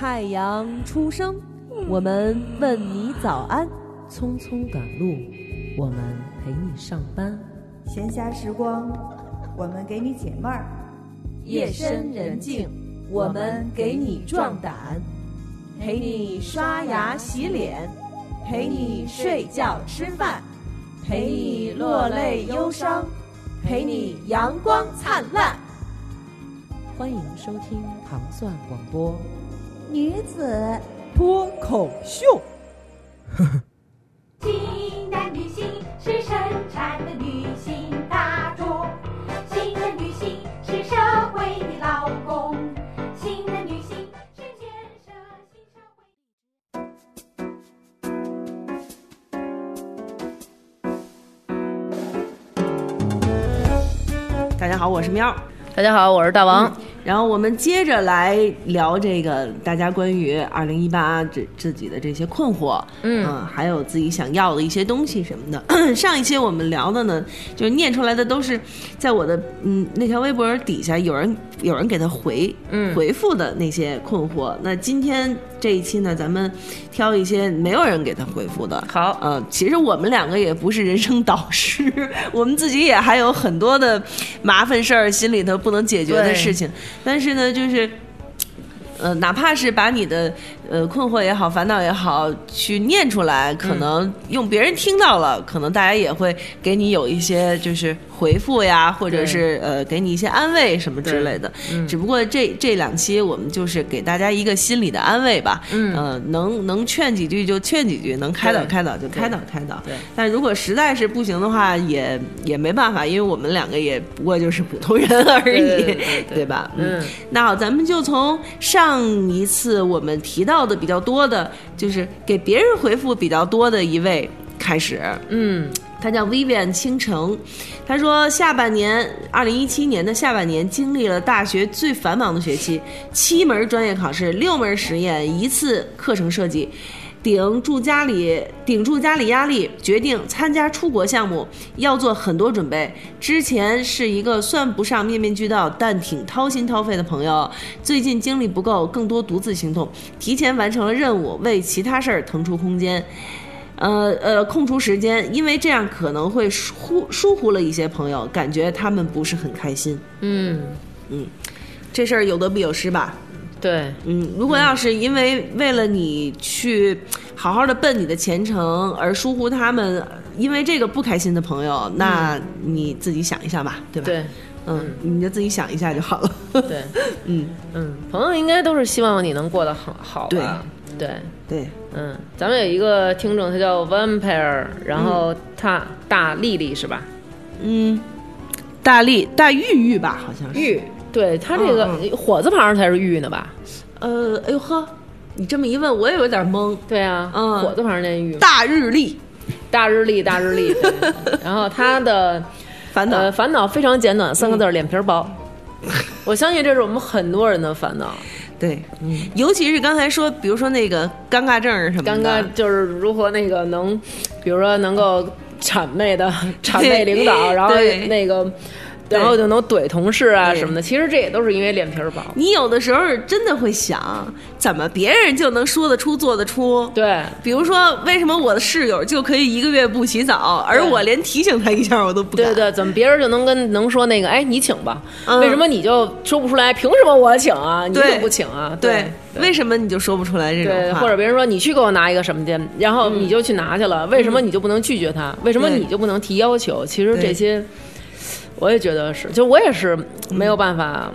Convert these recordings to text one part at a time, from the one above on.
太阳初升，我们问你早安；匆匆赶路，我们陪你上班。闲暇时光，我们给你解闷儿；夜深人静，我们给你壮胆，陪你刷牙洗脸，陪你睡觉吃饭，陪你落泪忧伤，陪你阳光灿烂。欢迎收听糖蒜广播女子脱口秀。新的女性是生产的女性大众，新的女性是社会的劳工，新的女性是建设新社会。大家好，我是喵。大家好，我是大王。然后我们接着来聊这个大家关于二零一八这自己的这些困惑，嗯还有自己想要的一些东西什么的。上一期我们聊的呢，就是念出来的都是在我的嗯那条微博底下有人有人给他回嗯回复的那些困惑。那今天这一期呢，咱们挑一些没有人给他回复的。好呃，其实我们两个也不是人生导师，我们自己也还有很多的麻烦事儿，心里头不能解决的事情。但是呢，就是。呃，哪怕是把你的呃困惑也好、烦恼也好，去念出来，可能用别人听到了，可能大家也会给你有一些就是回复呀，或者是呃给你一些安慰什么之类的。嗯。只不过这这两期我们就是给大家一个心理的安慰吧。嗯。呃，能能劝几句就劝几句，能开导开导就开导开导。对。但如果实在是不行的话，也也没办法，因为我们两个也不过就是普通人而已，对对对。对 吧？嗯，那好，咱们就从上一次我们提到要的比较多的，就是给别人回复比较多的一位开始。嗯他叫 Vivian 倾城，他说下半年，二零一七年的下半年经历了大学最繁忙的学期，七门专业考试，六门实验，一次课程设计。顶住家里顶住家里压力，决定参加出国项目，要做很多准备。之前是一个算不上面面俱到，但挺掏心掏肺的朋友。最近精力不够，更多独自行动，提前完成了任务，为其他事儿腾出空间。呃呃，空出时间，因为这样可能会疏忽疏忽了一些朋友，感觉他们不是很开心。嗯，这事儿有得必有失吧？对，嗯，如果要是因为为了你去好好的奔你的前程而疏忽他们，因为这个不开心的朋友，那你自己想一下吧，对吧？，对，嗯，你就自己想一下就好了。对，嗯，嗯，朋友应该都是希望你能过得很好吧？对，对，嗯，咱们有一个听众，他叫 Vampire，然后他大丽丽是吧？嗯，大丽大玉玉吧，好像是。玉，对他这个嗯火字旁才是玉呢吧？呃，哎呦呵，你这么一问，我也有点懵。对啊，嗯火字旁那玉，大日历，大日历，大日历。然后他的烦恼。呃烦恼非常简短，三个字儿：脸皮儿薄。我相信这是我们很多人的烦恼。对，尤其是刚才说，比如说那个尴尬症什么的，刚刚就是如何那个能，比如说能够谄媚的 谄媚领导，然后那个，然后就能怼同事啊什么的。其实这也都是因为脸皮儿薄。你有的时候真的会想，怎么别人就能说得出做得出？对比如说，为什么我的室友就可以一个月不洗澡，而我连提醒他一下我都不敢？对对，怎么别人就能跟能说那个，哎，你请吧？嗯为什么你就说不出来？凭什么我请啊？你对怎么不请啊？对，为什么你就说不出来这种对，话？或者别人说你去给我拿一个什么去，然后你就去拿去了，为什么你就不能拒绝他？为什么你就不能提要求？其实这些，我也觉得是，就我也是没有办法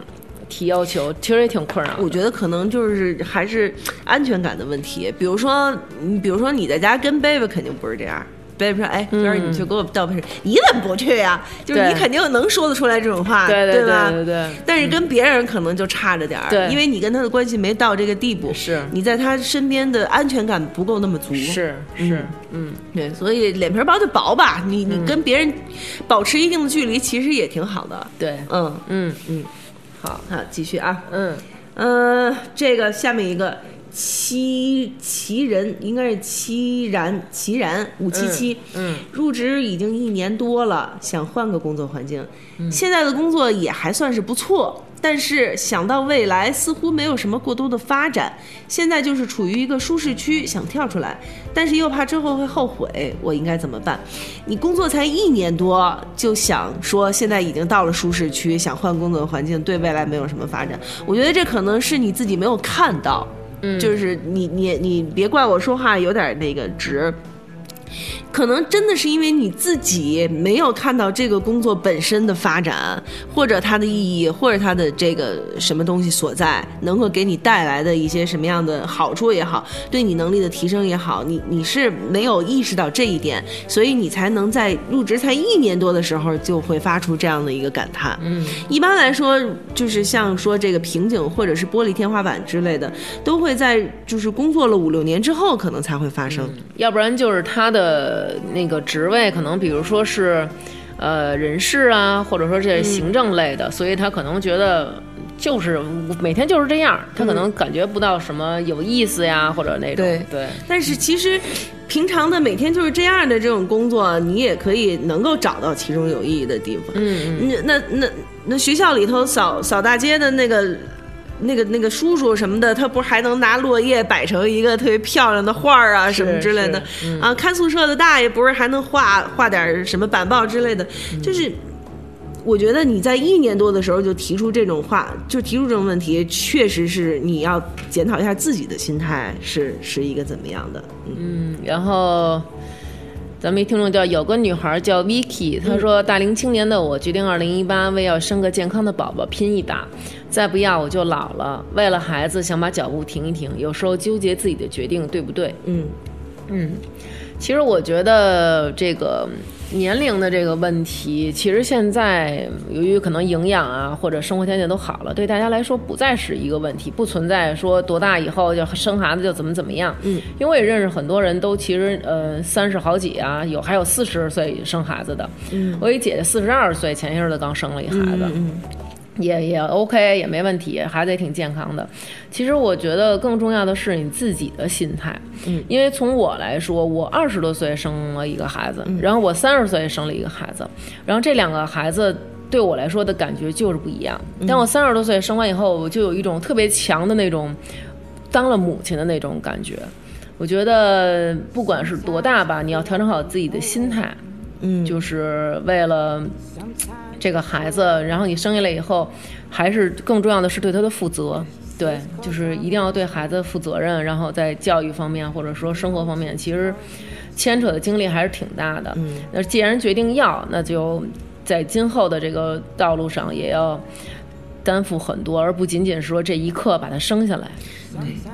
提要求，其实也挺困扰。我觉得可能就是还是安全感的问题。比如说，你比如说你在家跟 baby 肯定不是这样。贝贝说：“哎，今儿你去给我倒杯水，你怎么不去呀？就是你肯定能说得出来这种话，对对吧？对对对？但是跟别人可能就差着点儿，对。因为你跟他的关系没到这个地步，是。你在他身边的安全感不够那么足，是是，嗯，对，所以脸皮儿薄就薄吧，你你跟别人保持一定的距离，其实也挺好的。对，嗯，嗯嗯，好，好，继续啊，嗯。嗯，这个下面一个齐齐人应该是齐然齐然五七七，嗯入职已经一年多了，想换个工作环境，现在的工作也还算是不错，但是想到未来。似乎没有什么过多的发展，现在就是处于一个舒适区，想跳出来，但是又怕之后会后悔，我应该怎么办？你工作才一年多，就想说现在已经到了舒适区，想换工作环境，对未来没有什么发展，我觉得这可能是你自己没有看到，就是你你你别怪我说话有点那个直。可能真的是因为你自己没有看到这个工作本身的发展，或者它的意义，或者它的这个什么东西所在，能够给你带来的一些什么样的好处也好，对你能力的提升也好，你你是没有意识到这一点，所以你才能在入职才一年多的时候就会发出这样的一个感叹。嗯，一般来说，就是像说这个瓶颈或者是玻璃天花板之类的，都会在就是工作了五六年之后可能才会发生。要不然就是他的那个职位可能，比如说是，呃，人事啊，或者说这行政类的，所以他可能觉得就是每天就是这样，他可能感觉不到什么有意思呀，或者那种对对但是其实，平常的每天就是这样的这种工作，你也可以能够找到其中有意义的地方。嗯嗯，那那那那学校里头扫扫大街的那个。那个那个叔叔什么的，他不是还能拿落叶摆成一个特别漂亮的画儿啊，什么之类的嗯啊？看宿舍的大爷不是还能画画点儿什么板报之类的，嗯就是我觉得你在一年多的时候就提出这种话，就提出这种问题，确实是你要检讨一下自己的心态是是一个怎么样的。嗯嗯，然后。咱们一听众叫有个女孩叫 Vicky，她说：“大龄青年的我决定，二零一八为要生个健康的宝宝拼一把，再不要我就老了。为了孩子，想把脚步停一停，有时候纠结自己的决定对不对？嗯嗯，其实我觉得这个年龄的这个问题，其实现在由于可能营养啊或者生活条件都好了，对大家来说不再是一个问题，不存在说多大以后就生孩子就怎么怎么样。嗯，因为我也认识很多人都其实呃三十好几啊，有还有四十岁生孩子的。嗯，我一姐姐四十二岁，前些日子刚生了一孩子。嗯也也 OK，也没问题，孩子也挺健康的。其实我觉得更重要的是你自己的心态，嗯，因为从我来说，我二十多岁生了一个孩子，然后我三十岁生了一个孩子，然后这两个孩子对我来说的感觉就是不一样。但我三十多岁生完以后，我就有一种特别强的那种当了母亲的那种感觉。我觉得不管是多大吧，你要调整好自己的心态，嗯，就是为了这个孩子，然后你生下来以后，还是更重要的是对他的负责。对，就是一定要对孩子负责任，然后在教育方面或者说生活方面，其实牵扯的精力还是挺大的。嗯，那既然决定要，那就在今后的这个道路上也要担负很多，而不仅仅是说这一刻把他生下来。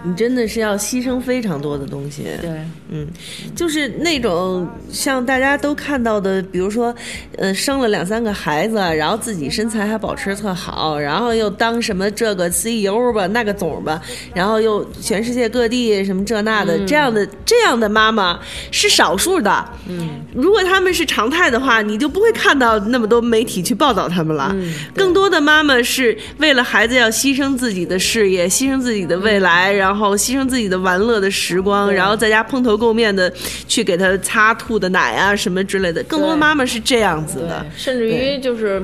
你真的是要牺牲非常多的东西。对，嗯，就是那种像大家都看到的，比如说，呃，生了两三个孩子，然后自己身材还保持特好，然后又当什么这个 CEO 吧，那个总吧，然后又全世界各地什么这那的，这样的这样的妈妈是少数的。嗯，如果他们是常态的话，你就不会看到那么多媒体去报道他们了。嗯更多的妈妈是为了孩子要牺牲自己的事业，牺牲自己的未来，然后牺牲自己的玩乐的时光，然后在家蓬头垢面的去给他擦吐的奶啊什么之类的。更多的妈妈是这样子的，，甚至于就是，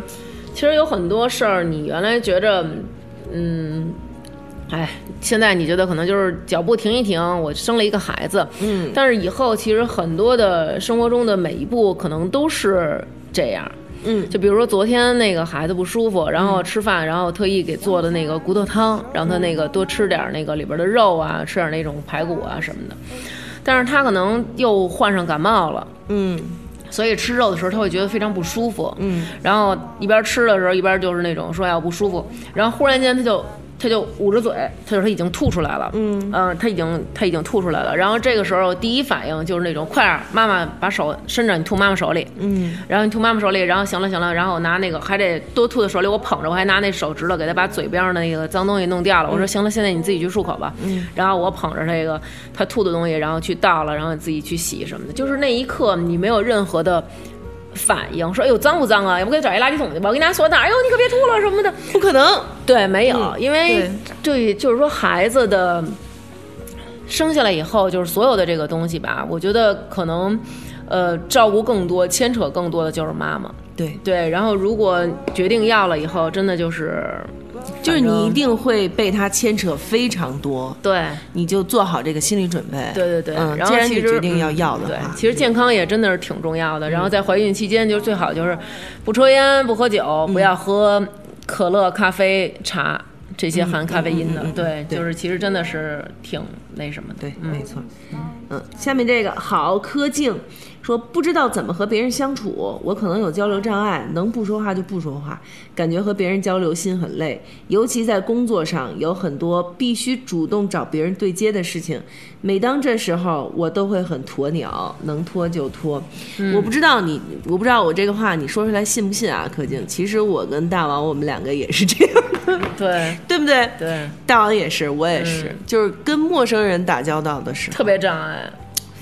其实有很多事儿，你原来觉着，嗯，哎，现在你觉得可能就是脚步停一停，我生了一个孩子，嗯，但是以后其实很多的生活中的每一步可能都是这样。嗯。就比如说昨天那个孩子不舒服，然后吃饭，然后特意给做的那个骨头汤，让他那个多吃点儿那个里边的肉啊，吃点儿那种排骨啊什么的。但是他可能又患上感冒了，嗯。所以吃肉的时候他会觉得非常不舒服，嗯，然后一边吃的时候一边就是那种说要不舒服，然后忽然间他就他就捂着嘴，他就他已经吐出来了，嗯他已经他已经吐出来了，然后这个时候第一反应就是那种快点，妈妈把手伸着，你吐妈妈手里，嗯然后你吐妈妈手里，然后行了行了，然后我拿那个还得多吐在手里，我捧着，我还拿那手指头给他把嘴边上的那个脏东西弄掉了。我说行了，现在你自己去漱口吧。嗯，然后我捧着这个他吐的东西，然后去倒了，然后自己去洗什么的。就是那一刻你没有任何的反应，说哎呦脏不脏啊？要不给你找一垃圾桶去吧？我给你拿塑料袋，哎呦你可别吐了什么的。不可能。对，没有，嗯因为对，就是说孩子的生下来以后，就是所有的这个东西吧，我觉得可能呃照顾更多、牵扯更多的就是妈妈。对，对，然后如果决定要了以后，真的就是就是你一定会被他牵扯非常多，对。你就做好这个心理准备。对对对，嗯，然既然你决定要要的话，，其实健康也真的是挺重要的。然后在怀孕期间，就最好就是不抽烟、不喝酒，嗯不要喝可乐、咖啡、茶这些含咖啡因的。对就是其实真的是挺那什么的。对，没错。嗯，下面这个好柯静说不知道怎么和别人相处，我可能有交流障碍，能不说话就不说话，感觉和别人交流心很累，尤其在工作上有很多必须主动找别人对接的事情，每当这时候我都会很鸵鸟，能拖就拖。我不知道你，我不知道我这个话你说出来信不信啊，柯静？其实我跟大王我们两个也是这样的，对 对不对？对，大王也是，我也是，就是跟陌生人打交道的时候，特别障碍。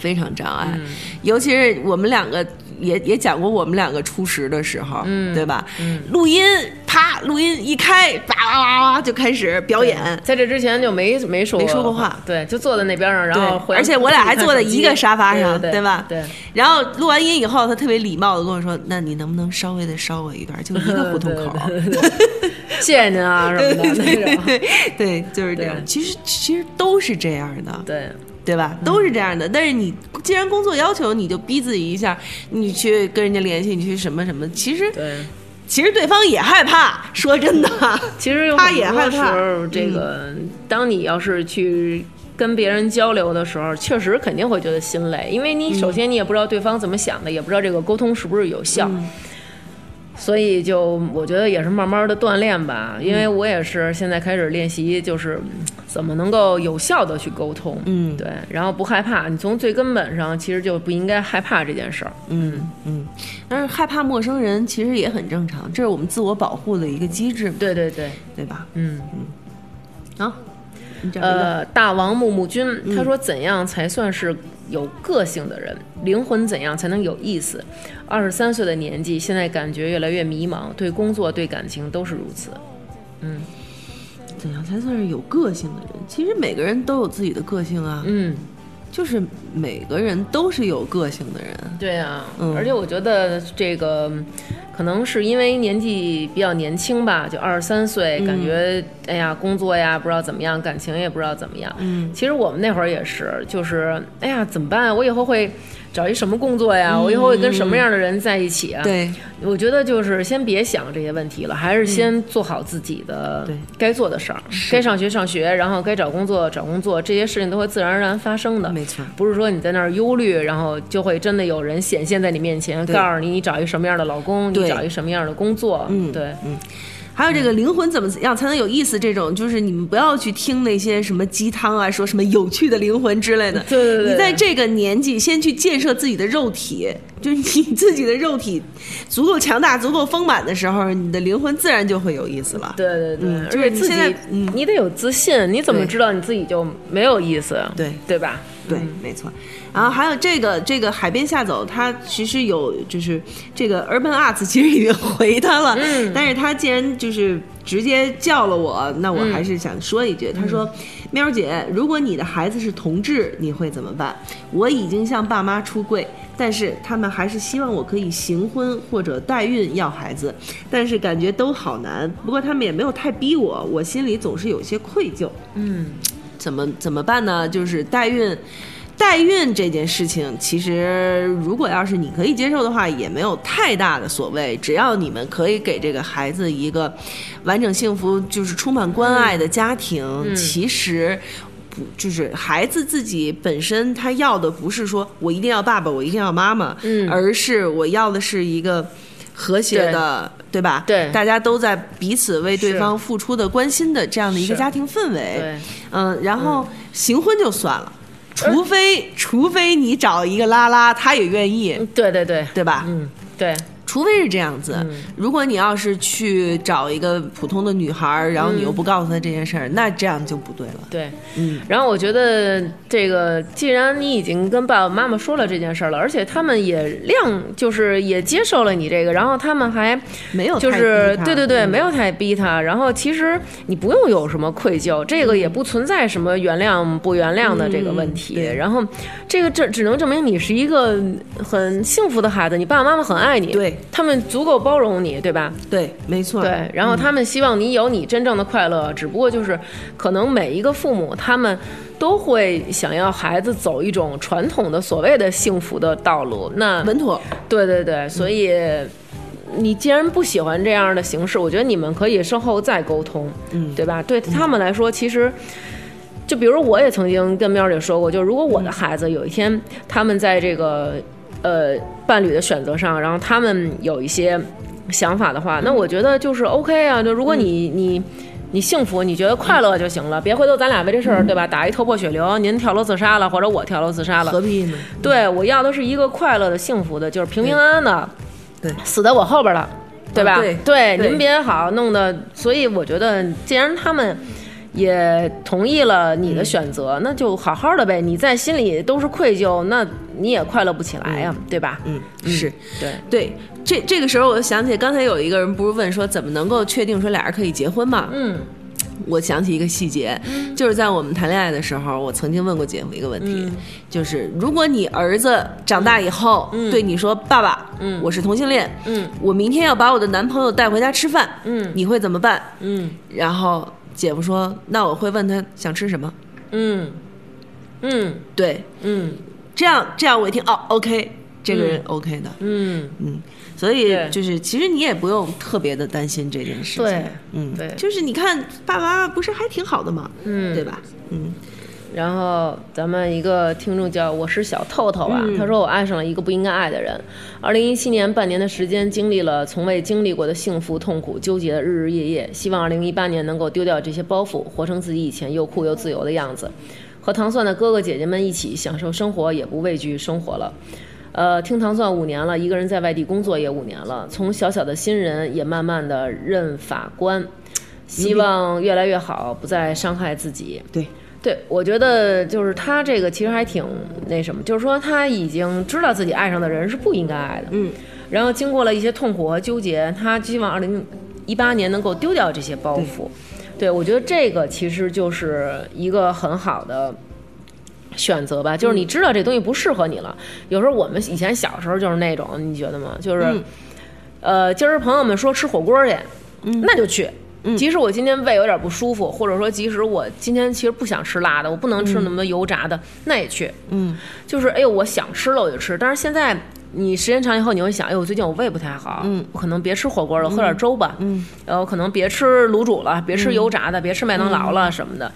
非常障碍，嗯尤其是我们两个也也讲过我们两个初识的时候，嗯对吧？录音啪，录音一开，叭叭叭叭就开始表演。在这之前就没没说没说过话对，就坐在那边上，然后对，回而且我俩还坐在一个沙发上，对对吧？对，然后录完音以后，他特别礼貌的跟我说：“那你能不能稍微的捎我一段，就一个胡同口？”谢谢您啊什么的那种。对对，就是这样。其实其实都是这样的，对对吧？都是这样的。但是你既然工作要求，你就逼自己一下，你去跟人家联系，你去什么什么，其实对。其实对方也害怕。说真的，其实他也害怕这个、当你要是去跟别人交流的时候，确实肯定会觉得心累，因为你首先你也不知道对方怎么想的，也不知道这个沟通是不是有效。嗯所以就我觉得也是慢慢的锻炼吧，因为我也是现在开始练习，就是嗯怎么能够有效的去沟通，嗯对，然后不害怕。你从最根本上其实就不应该害怕这件事儿，嗯嗯。但是害怕陌生人其实也很正常，这是我们自我保护的一个机制嘛，对对对，对吧？嗯嗯。好。呃，大王木木君嗯他说：“怎样才算是有个性的人？灵魂怎样才能有意思？二十三岁的年纪，现在感觉越来越迷茫，对工作、对感情都是如此。怎样才算是有个性的人？其实每个人都有自己的个性啊，嗯，就是每个人都是有个性的人。对啊，嗯而且我觉得这个可能是因为年纪比较年轻吧，就二十三岁，感觉哎呀，工作呀不知道怎么样，感情也不知道怎么样。嗯，其实我们那会儿也是，就是哎呀，怎么办啊？我以后会找一什么工作呀？我以后会跟什么样的人在一起啊？对，我觉得就是先别想这些问题了，还是先做好自己的该做的事儿，该上学上学，然后该找工作找工作，这些事情都会自然而然发生的。没错。不是说你在那儿忧虑，然后就会真的有人显现在你面前，告诉你你找一什么样的老公，你找一什么样的工作。嗯对，还有这个灵魂怎么样才能有意思？这种就是你们不要去听那些什么鸡汤啊，说什么有趣的灵魂之类的。对对对你在这个年纪先去建设自己的肉体，就是你自己的肉体足够强大、足够丰满的时候，你的灵魂自然就会有意思了。对对对，嗯而且自就是你现在你得有自信，你怎么知道你自己就没有意思？对对吧？对，没错。然后还有这个这个海边下走，它其实有就是这个 Urban Arts 其实已经回他了，嗯但是他既然就是直接叫了我，那我还是想说一句，他说：“喵姐，如果你的孩子是同志，你会怎么办？我已经向爸妈出柜。”但是他们还是希望我可以行婚或者代孕要孩子，但是感觉都好难。不过他们也没有太逼我，我心里总是有些愧疚。嗯，怎么怎么办呢？就是代孕，代孕这件事情，其实如果要是你可以接受的话，也没有太大的所谓。只要你们可以给这个孩子一个完整、幸福，就是充满关爱的家庭，其实。不，就是孩子自己本身他要的不是说我一定要爸爸，我一定要妈妈，嗯而是我要的是一个和谐的，对吧？对。大家都在彼此为对方付出的关心的这样的一个家庭氛围。对，嗯，然后行婚就算了，除非除非你找一个拉拉，他也愿意，对对对，对吧？嗯，对，除非是这样子，如果你要是去找一个普通的女孩儿，然后你又不告诉她这件事儿，那这样就不对了。对，嗯，然后我觉得这个，既然你已经跟爸爸妈妈说了这件事儿了，而且他们也谅，就是也接受了你这个，然后他们还没有就是对对对，嗯没有太逼他。然后其实你不用有什么愧疚，这个也不存在什么原谅不原谅的这个问题。嗯然后这个这只能证明你是一个很幸福的孩子，你爸爸妈妈很爱你。对他们足够包容你，对吧？对，没错，对，然后他们希望你有你真正的快乐，只不过就是可能每一个父母他们都会想要孩子走一种传统的所谓的幸福的道路。那稳妥，对对对，所以你既然不喜欢这样的形式，我觉得你们可以稍后再沟通，嗯对吧？对他们来说，其实。就比如我也曾经跟喵姐说过，就如果我的孩子有一天他们在这个呃伴侣的选择上，然后他们有一些想法的话，那我觉得就是 OK 啊。就如果你你你幸福，你觉得快乐就行了，别回头咱俩为这事儿对吧打一头破血流，您跳楼自杀了，或者我跳楼自杀了，何必呢？对我要的是一个快乐的、幸福的，就是平平安安的，对死在我后边了，对吧？对您别好弄的，所以我觉得，既然他们也同意了你的选择，那就好好的呗。你在心里都是愧疚，那你也快乐不起来呀，对吧？嗯，是。对，对，这这个时候我就想起刚才有一个人不是问说怎么能够确定说俩人可以结婚嘛？嗯。我想起一个细节，就是在我们谈恋爱的时候，我曾经问过姐夫一个问题，嗯。就是如果你儿子长大以后、对你说：“爸爸，嗯。我是同性恋，嗯。我明天要把我的男朋友带回家吃饭，嗯。你会怎么办？嗯？”然后姐夫说：“那我会问他想吃什么。嗯。嗯”对，嗯这样这样我一听哦，OK，这个人 OK 的，嗯，嗯，所以就是其实你也不用特别的担心这件事情，对嗯，对就是你看爸爸妈妈不是还挺好的吗？嗯对吧？嗯。然后咱们一个听众叫我是小透透啊，嗯他说我爱上了一个不应该爱的人。二零一七年半年的时间，经历了从未经历过的幸福、痛苦、纠结的日日夜夜。希望二零一八年能够丢掉这些包袱，活成自己以前又酷又自由的样子，和糖蒜的哥哥姐姐们一起享受生活，也不畏惧生活了。呃，听糖蒜五年了，一个人在外地工作也五年了，从小小的新人也慢慢的任法官，希望越来越好，不再伤害自己。对，对，我觉得就是他这个其实还挺那什么，就是说他已经知道自己爱上的人是不应该爱的，嗯，然后经过了一些痛苦和纠结，他希望二零一八年能够丢掉这些包袱。对我觉得这个其实就是一个很好的。选择吧，就是你知道这东西不适合你了。有时候我们以前小时候就是那种，你觉得吗？就是，嗯呃，今儿朋友们说吃火锅去，嗯那就去。即使我今天胃有点不舒服，或者说即使我今天其实不想吃辣的，我不能吃那么多油炸的，那也去。嗯，就是哎呦，我想吃了我就吃。但是现在你时间长以后，你会想，哎呦，我最近我胃不太好，嗯，我可能别吃火锅了，喝点粥吧，嗯，然后可能别吃卤煮了，别吃油炸的，别吃麦当劳了什么的。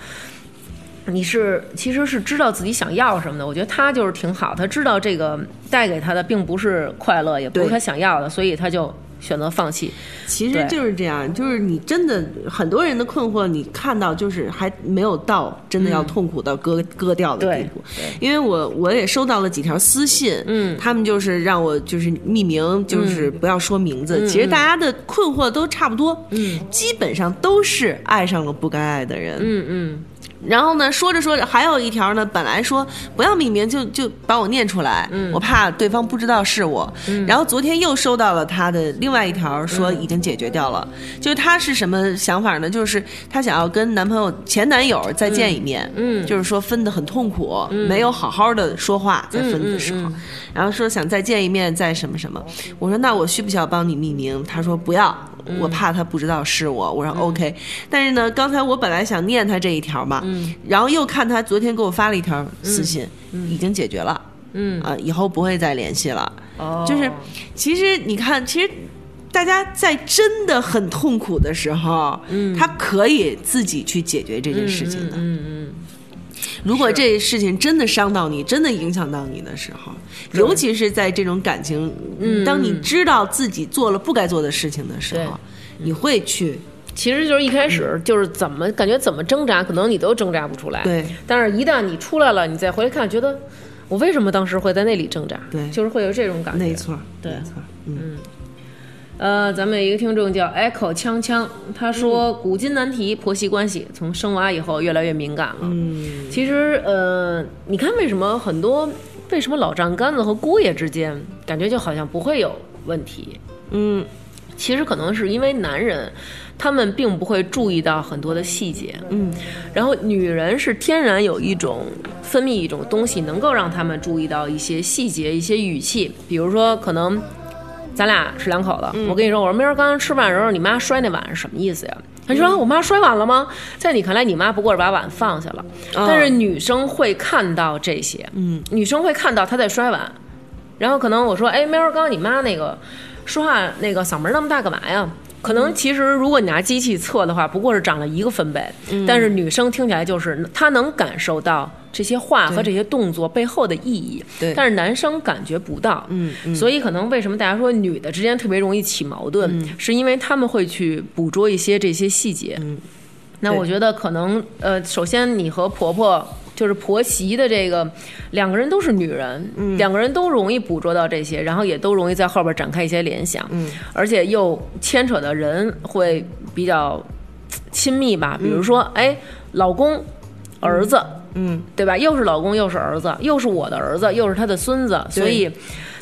你是其实是知道自己想要什么的，我觉得他就是挺好，他知道这个带给他的并不是快乐，也不是他想要的，所以他就选择放弃。其实就是这样，就是你真的很多人的困惑，你看到就是还没有到真的要痛苦到割、割掉的地步。对因为我我也收到了几条私信，嗯他们就是让我就是匿名，就是不要说名字。其实大家的困惑都差不多，嗯基本上都是爱上了不该爱的人。嗯嗯然后呢，说着说着，还有一条呢，本来说不要命名，就就把我念出来，嗯我怕对方不知道是我。然后昨天又收到了他的另外一条，说嗯已经解决掉了。就是他是什么想法呢？就是他想要跟男朋友前男友再见一面，嗯就是说分得很痛苦，没有好好的说话在分的时候，嗯然后说想再见一面，再什么什么。我说那我需不需要帮你命名？他说不要。嗯。我怕他不知道是我，我说 OK，、但是呢，刚才我本来想念他这一条嘛，嗯然后又看他昨天给我发了一条私信，已经解决了，嗯，啊、以后不会再联系了。哦，就是其实你看，其实大家在真的很痛苦的时候，嗯。他可以自己去解决这件事情的。嗯嗯如果这事情真的伤到你，真的影响到你的时候，尤其是在这种感情，嗯当你知道自己做了不该做的事情的时候，你会去其实就是一开始就是怎么感觉怎么挣扎，可能你都挣扎不出来。对，但是一旦你出来了，你再回来看，觉得我为什么当时会在那里挣扎？对就是会有这种感觉。没错，对没错，嗯呃，咱们有一个听众叫 Echo 锵锵，他说古今难题，婆媳关系从生娃以后越来越敏感了。嗯，其实呃，你看为什么很多为什么老丈杆子和姑爷之间感觉就好像不会有问题？嗯，其实可能是因为男人，他们并不会注意到很多的细节，嗯，然后女人是天然有一种分泌一种东西，能够让他们注意到一些细节、一些语气，比如说可能咱俩是两口子，嗯。我跟你说，我说明儿刚刚吃饭的时候，你妈摔那碗是什么意思呀？他说、啊我妈摔碗了吗？在你看来，你妈不过是把碗放下了，但是女生会看到这些，嗯，女生会看到她在摔碗，然后可能我说，哎，明儿刚刚你妈那个说话那个嗓门那么大干嘛呀？可能其实如果你拿机器测的话，不过是涨了一个分贝，但是女生听起来就是她能感受到这些话和这些动作背后的意义，对。但是男生感觉不到，嗯嗯。所以可能为什么大家说女的之间特别容易起矛盾，是因为他们会去捕捉一些这些细节。嗯。那我觉得可能呃，首先你和婆婆。就是婆媳的这个两个人都是女人，嗯两个人都容易捕捉到这些，然后也都容易在后边展开一些联想，嗯而且又牵扯的人会比较亲密吧，比如说，哎，老公、儿子，嗯，对吧？又是老公，又是儿子，又是我的儿子，又是他的孙子，所以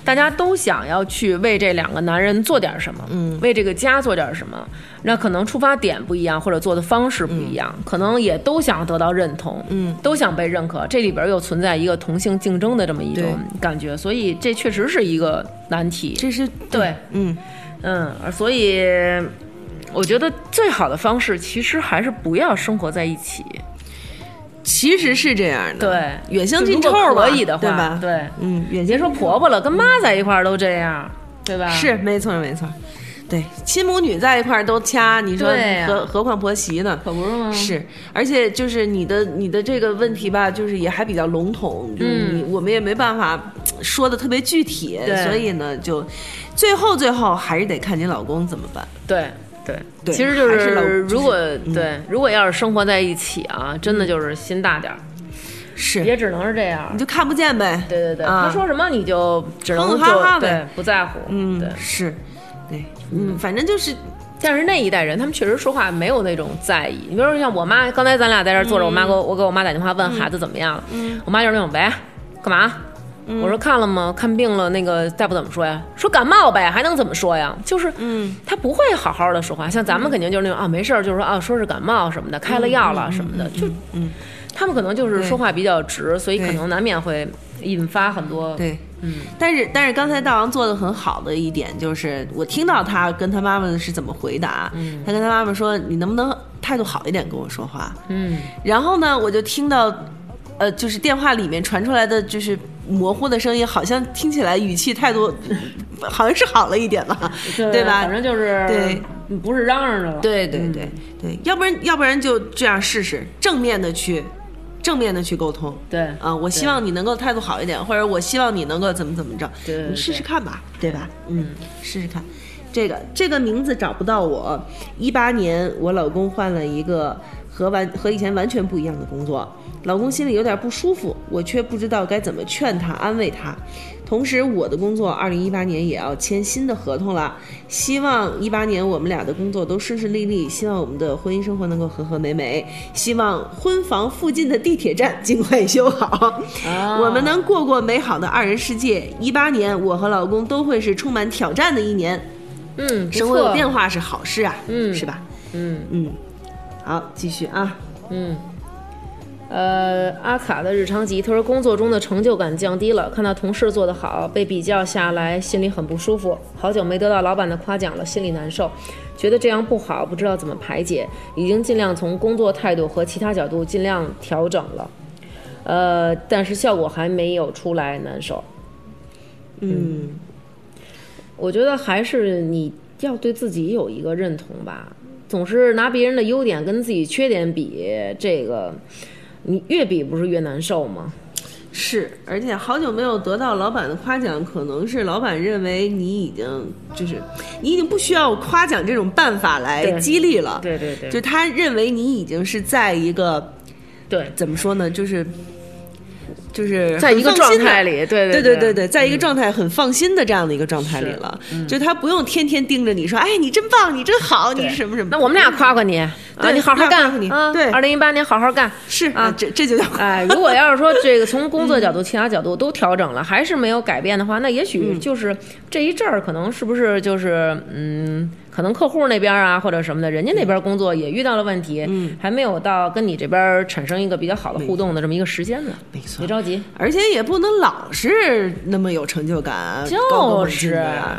大家都想要去为这两个男人做点什么，嗯，为这个家做点什么。那可能出发点不一样，或者做的方式不一样，可能也都想得到认同，嗯，都想被认可。这里边又存在一个同性竞争的这么一种感觉，所以这确实是一个难题。这是对，嗯嗯，所以我觉得最好的方式其实还是不要生活在一起。其实是这样的，对，远香近就臭可以的话，对吧？对，嗯，远香别说婆婆了，跟妈在一块儿都这样，对吧？是没错没错，对，亲母女在一块儿都掐，你说何何况婆媳呢？可不是吗？是，而且就是你的你的这个问题吧，就是也还比较笼统，就是你、我们也没办法说的特别具体，对所以呢，就最后最后还是得看你老公怎么办。对对对其实就是是如果就是嗯对，如果要是生活在一起啊，真的就是心大点儿，是，也只能是这样你。就看不见呗。对对对，啊他说什么你就只能哼就对不在乎，嗯对，。是，对，嗯，反正就是但是那一代人，他们确实说话没有那种在意。你比如说像我妈，刚才咱俩在这坐着，我妈给我我给我妈打电话问孩子怎么样了，我妈就是那种喂，干嘛？我说看了吗？看病了，那个大夫怎么说呀？说感冒呗，还能怎么说呀？就是，嗯，他不会好好的说话。像咱们肯定就是那种啊，没事儿，就是说啊，说是感冒什么的，开了药了什么的，就，嗯，他们可能就是说话比较直，所以可能难免会引发很多，对，嗯，但是但是刚才大王做的很好的一点就是，我听到他跟他妈妈是怎么回答，嗯，他跟他妈妈说，你能不能态度好一点跟我说话，嗯，然后呢，我就听到，呃，就是电话里面传出来的就是模糊的声音，好像听起来语气态度 好像是好了一点了，对吧？反正就是对，不是嚷嚷着了，对对对对，要不然要不然就这样试试，正面的去。正面的去沟通，对啊，我希望你能够态度好一点，或者我希望你能够怎么怎么着，对对你试试看吧，对吧？嗯，试试看。这个这个名字找不到我，一八年我老公换了一个和完和以前完全不一样的工作，老公心里有点不舒服，我却不知道该怎么劝他安慰他。同时，我的工作二零一八年也要签新的合同了，希望一八年我们俩的工作都顺顺利利，希望我们的婚姻生活能够和和美美，希望婚房附近的地铁站尽快修好，我们能过过美好的二人世界。一八年，我和老公都会是充满挑战的一年，嗯，生活有变化是好事啊，嗯。是吧？嗯。嗯，好，继续啊，嗯，呃，阿卡的日常集，他说工作中的成就感降低了，看到同事做得好，被比较下来，心里很不舒服。好久没得到老板的夸奖了，心里难受，觉得这样不好，不知道怎么排解。已经尽量从工作态度和其他角度尽量调整了，呃，但是效果还没有出来，难受。嗯，我觉得还是你要对自己有一个认同吧，总是拿别人的优点跟自己缺点比，这个你越比不是越难受吗？是，而且好久没有得到老板的夸奖，可能是老板认为你已经就是你已经不需要夸奖这种办法来激励了，对对对。就他认为你已经是在一个对，怎么说呢，就是就是在一个状态里对对对对对对，在一个状态很放心的这样的一个状态里了，就他不用天天盯着你说，哎，你真棒，你真好，你什么什么。那我们俩夸夸你啊，你好好干啊！你对二零一八年好好干。是啊这这就叫哎，如果要是说 这个从工作角度、其他角度都调整了，还是没有改变的话，那也许就是这一阵儿可能是不是就是嗯，可能客户那边啊或者什么的，人家那边工作也遇到了问题，嗯。还没有到跟你这边产生一个比较好的互动的这么一个时间呢。没错。别着急，而且也不能老是那么有成就感，就是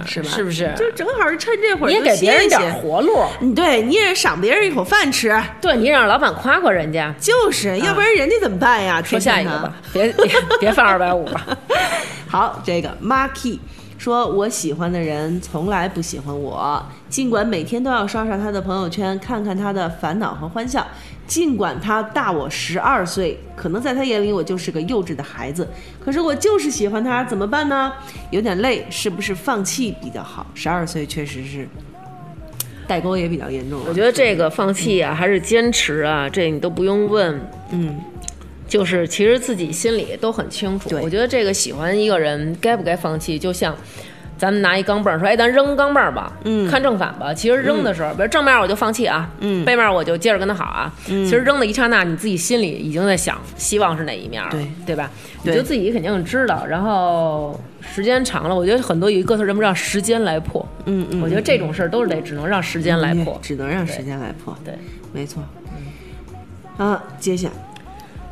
是吧？是不是？就正好是趁这会儿你也给别人点活路，嗯对，你也赏别人一口饭吃，对你让老板夸夸人家。就是，要不然人家怎么办呀？说下一个吧，别别别放二百五吧。好，这个 Marky 说：“我喜欢的人从来不喜欢我，尽管每天都要刷刷他的朋友圈，看看他的烦恼和欢笑。尽管他大我十二岁，可能在他眼里我就是个幼稚的孩子，可是我就是喜欢他，怎么办呢？有点累，是不是放弃比较好？十二岁确实是代沟也比较严重。我觉得这个放弃啊，还是坚持啊，这你都不用问。嗯，就是其实自己心里都很清楚。我觉得这个喜欢一个人该不该放弃，就像咱们拿一钢镚儿说，哎，咱扔钢镚儿吧，嗯看正反吧。其实扔的时候，比如正面我就放弃啊，嗯背面我就接着跟他好啊。其实扔的一刹那，你自己心里已经在想，希望是哪一面了，对对吧？对你就自己肯定知道。然后时间长了，我觉得很多有一个词儿，人们让时间来破。嗯嗯，我觉得这种事儿都是得只能让时间来嗯破。只能让时间来破。对，没错。啊，接下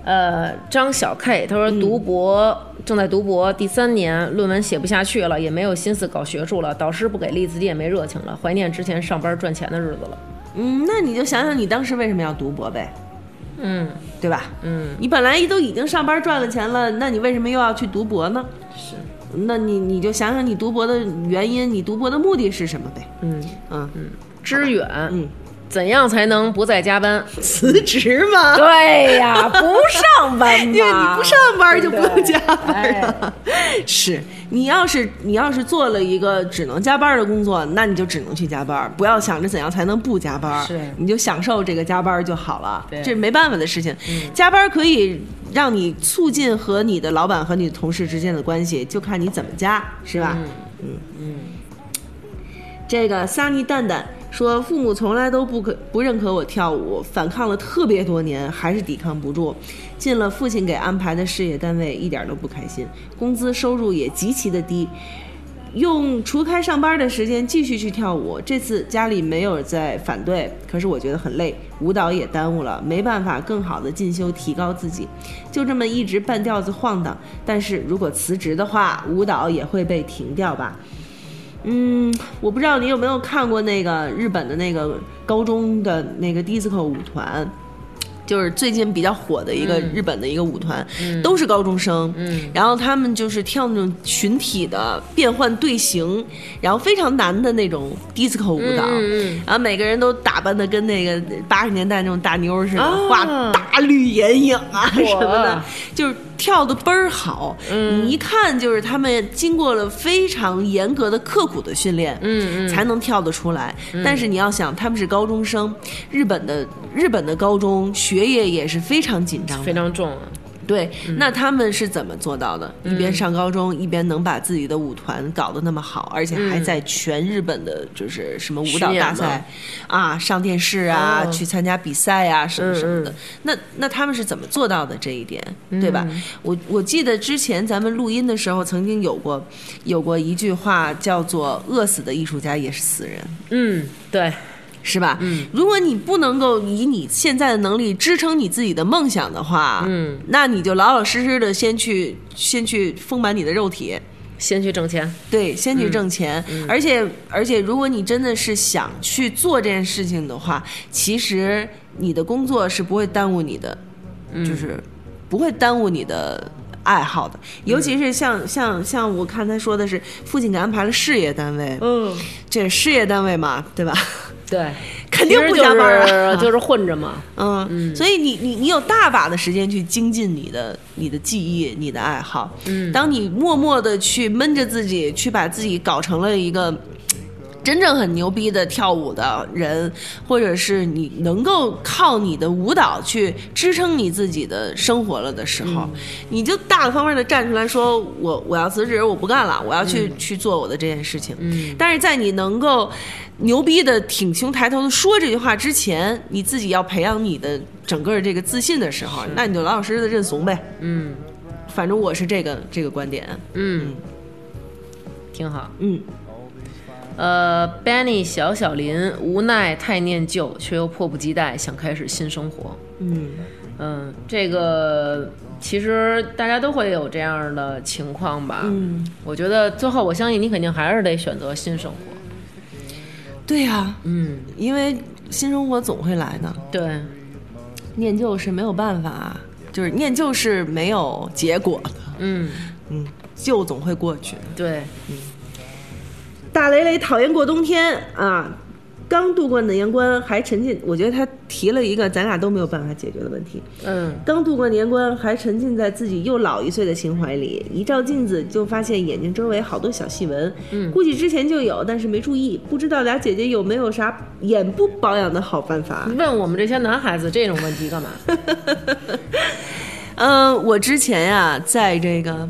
呃，张小 K 他说嗯读博、正在读博第三年，论文写不下去了，也没有心思搞学术了，导师不给力，自己也没热情了，怀念之前上班赚钱的日子了。嗯，那你就想想你当时为什么要读博呗，嗯对吧？嗯，你本来都已经上班赚了钱了，那你为什么又要去读博呢？是，那你你就想想你读博的原因，你读博的目的是什么呗？嗯，嗯，知远，嗯，怎样才能不再加班？辞职吗，对呀，不上班吧，因为你不上班就不用加班哎了。是你要是你要是做了一个只能加班的工作，那你就只能去加班，不要想着怎样才能不加班，是你就享受这个加班就好了。这是没办法的事情。加班可以让你促进和你的老板和你的同事之间的关系，就看你怎么加，是吧？嗯嗯，这个萨尼蛋蛋说，父母从来都不可不认可我跳舞，反抗了特别多年，还是抵抗不住。进了父亲给安排的事业单位，一点都不开心，工资收入也极其的低。用除开上班的时间继续去跳舞，这次家里没有在反对，可是我觉得很累，舞蹈也耽误了，没办法更好的进修提高自己，就这么一直半吊子晃荡。但是如果辞职的话，舞蹈也会被停掉吧？嗯，我不知道你有没有看过那个日本的那个高中的那个 disco 舞团，就是最近比较火的一个日本的一个舞团，都是高中生，嗯。然后他们就是跳那种群体的变换队形，然后非常难的那种 disco 舞蹈，然后每个人都打扮的跟那个八十年代那种大妞似的，啊。画大绿眼影啊。什么的，就是跳的倍儿好，嗯。你一看就是他们经过了非常严格的刻苦的训练，嗯嗯。才能跳得出来。但是你要想，他们是高中生，日本的日本的高中学业也是非常紧张的，非常重啊。对，那他们是怎么做到的？一边上高中，一边能把自己的舞团搞得那么好，而且还在全日本的，就是什么舞蹈大赛啊，上电视啊，哦去参加比赛啊，什么什么的。嗯那那他们是怎么做到的这一点，对吧？我我记得之前咱们录音的时候，曾经有过有过一句话叫做“饿死的艺术家也是死人”。嗯，对，是吧？嗯，如果你不能够以你现在的能力支撑你自己的梦想的话，嗯，那你就老老实实的先去先去丰满你的肉体，先去挣钱。对，先去挣钱。而且而且，如果你真的是想去做这件事情的话，其实你的工作是不会耽误你的，就是不会耽误你的。爱好的，尤其是像像像我看他说的是，父亲给安排了事业单位，嗯，这事业单位嘛，对吧？对，肯定不加班啊，就是 就是混着嘛。嗯，所以你你你有大把的时间去精进你的你的技艺、你的爱好。嗯当你默默的去闷着自己，去把自己搞成了一个。真正很牛逼的跳舞的人，或者是你能够靠你的舞蹈去支撑你自己的生活了的时候，你就大大方方的站出来说：“我我要辞职，我不干了，我要去、去做我的这件事情。”嗯但是在你能够牛逼的挺胸抬头的说这句话之前，你自己要培养你的整个这个自信的时候，那你就老老实实的认怂呗。嗯反正我是这个这个观点。嗯，挺好。嗯，呃，Benny 小小林无奈太念旧，却又迫不及待想开始新生活。嗯。嗯，这个其实大家都会有这样的情况吧。嗯，我觉得最后我相信你肯定还是得选择新生活。对呀、嗯，因为新生活总会来的，对，念旧是没有办法，就是念旧是没有结果的，嗯，嗯，旧总会过去。对，大雷雷讨厌过冬天啊，刚度过年关还沉浸，我觉得他提了一个咱俩都没有办法解决的问题。嗯，刚度过年关，还沉浸在自己又老一岁的情怀里，一照镜子就发现眼睛周围好多小细纹，嗯，估计之前就有，但是没注意，不知道俩姐姐有没有啥 眼部保养的好办法？问我们这些男孩子这种问题干嘛？嗯、我之前呀、在这个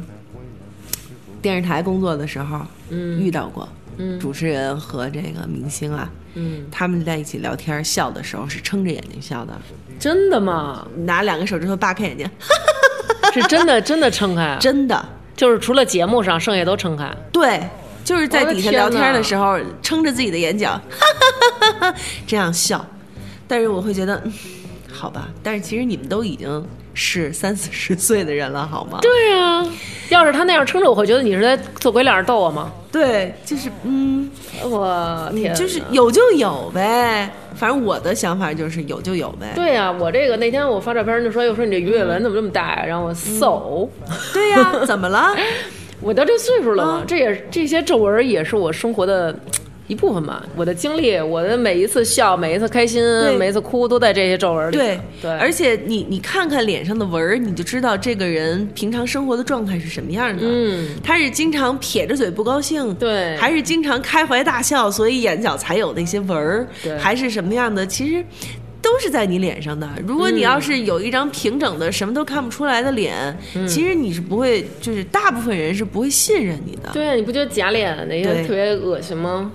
电视台工作的时候，嗯遇到过，嗯主持人和这个明星啊，嗯，他们在一起聊天笑的时候是撑着眼睛笑的，真的吗？拿两个手指头扒开眼睛，是真的真的撑开，真的，就是除了节目上，剩下都撑开。对，就是在底下聊天的时候撑着自己的眼角，这样笑。但是我会觉得，嗯好吧，但是其实你们都已经是三四十岁的人了，好吗？对啊、要是他那样撑着，我会觉得你是在做鬼脸逗我吗？对，就是嗯，我天，就是有就有呗。反正我的想法就是有就有呗。对呀、我这个那天我发照片就说，又说你这鱼尾纹怎么这么大呀？然后我搜，对呀、怎么了？我到这岁数了嘛，嗯这也这些皱纹也是我生活的一部分嘛。我的经历，我的每一次笑，每一次开心，每一次哭，都在这些皱纹里。对对，而且你你看看脸上的纹儿，你就知道这个人平常生活的状态是什么样的。嗯，他是经常撇着嘴不高兴，对还是经常开怀大笑，所以眼角才有那些纹儿，对还是什么样的？其实。都是在你脸上的。如果你要是有一张平整的、什么都看不出来的脸，嗯其实你是不会，就是大部分人是不会信任你的。对，啊你不觉得假脸那些特别恶心吗？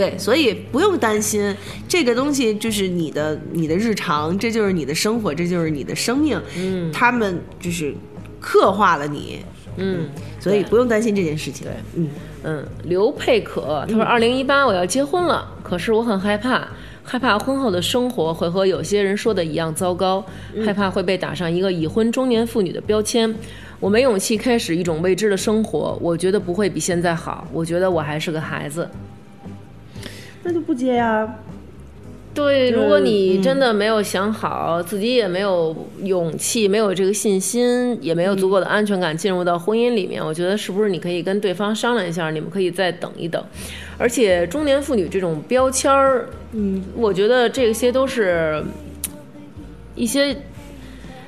对，所以不用担心这个东西，就是你的你的日常，这就是你的生活，这就是你的生命。嗯他们就是刻画了你，嗯，所以不用担心这件事情。对嗯，嗯，刘佩可他说，二零一八我要结婚了，可是我很害怕，害怕婚后的生活会和有些人说的一样糟糕，害怕会被打上一个已婚中年妇女的标签。我没勇气开始一种未知的生活，我觉得不会比现在好，我觉得我还是个孩子。那就不接呀、对，如果你嗯。真的没有想好，自己也没有勇气，没有这个信心，也没有足够的安全感进入到婚姻里面，我觉得是不是你可以跟对方商量一下，你们可以再等一等。而且中年妇女这种标签儿，嗯，我觉得这些都是一些